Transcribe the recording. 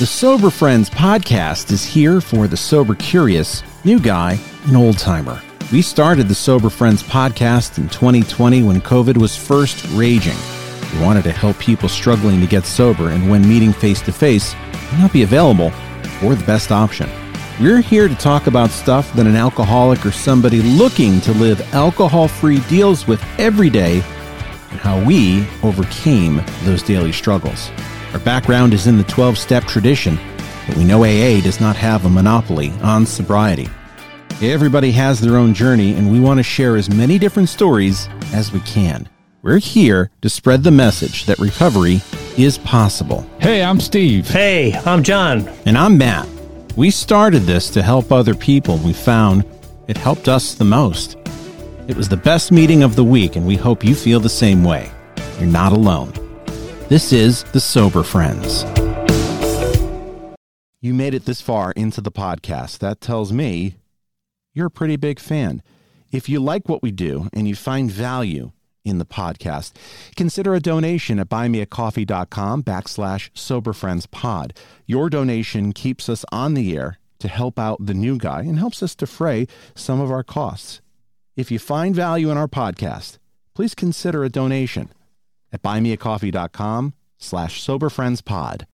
The Sober Friends podcast is here for the sober curious, new guy, and old timer. We started the Sober Friends podcast in 2020 when COVID was first raging. We wanted to help people struggling to get sober and when meeting face to face not be available or the best option. We're here to talk about stuff that an alcoholic or somebody looking to live alcohol free deals with every day and how we overcame those daily struggles. Our background is in the 12 step tradition, but we know AA does not have a monopoly on sobriety. Everybody has their own journey, and we want to share as many different stories as we can. We're here to spread the message that recovery is possible. Hey, I'm Steve. Hey, I'm John. And I'm Matt. We started this to help other people. We found it helped us the most. It was the best meeting of the week, and we hope you feel the same way. You're not alone. This is The Sober Friends. You made it this far into the podcast. That tells me you're a pretty big fan. If you like what we do and you find value in the podcast, consider a donation at buymeacoffee.com backslash soberfriendspod. Your donation keeps us on the air to help out the new guy and helps us defray some of our costs. If you find value in our podcast, please consider a donation at buymeacoffee.com slash soberfriendspod.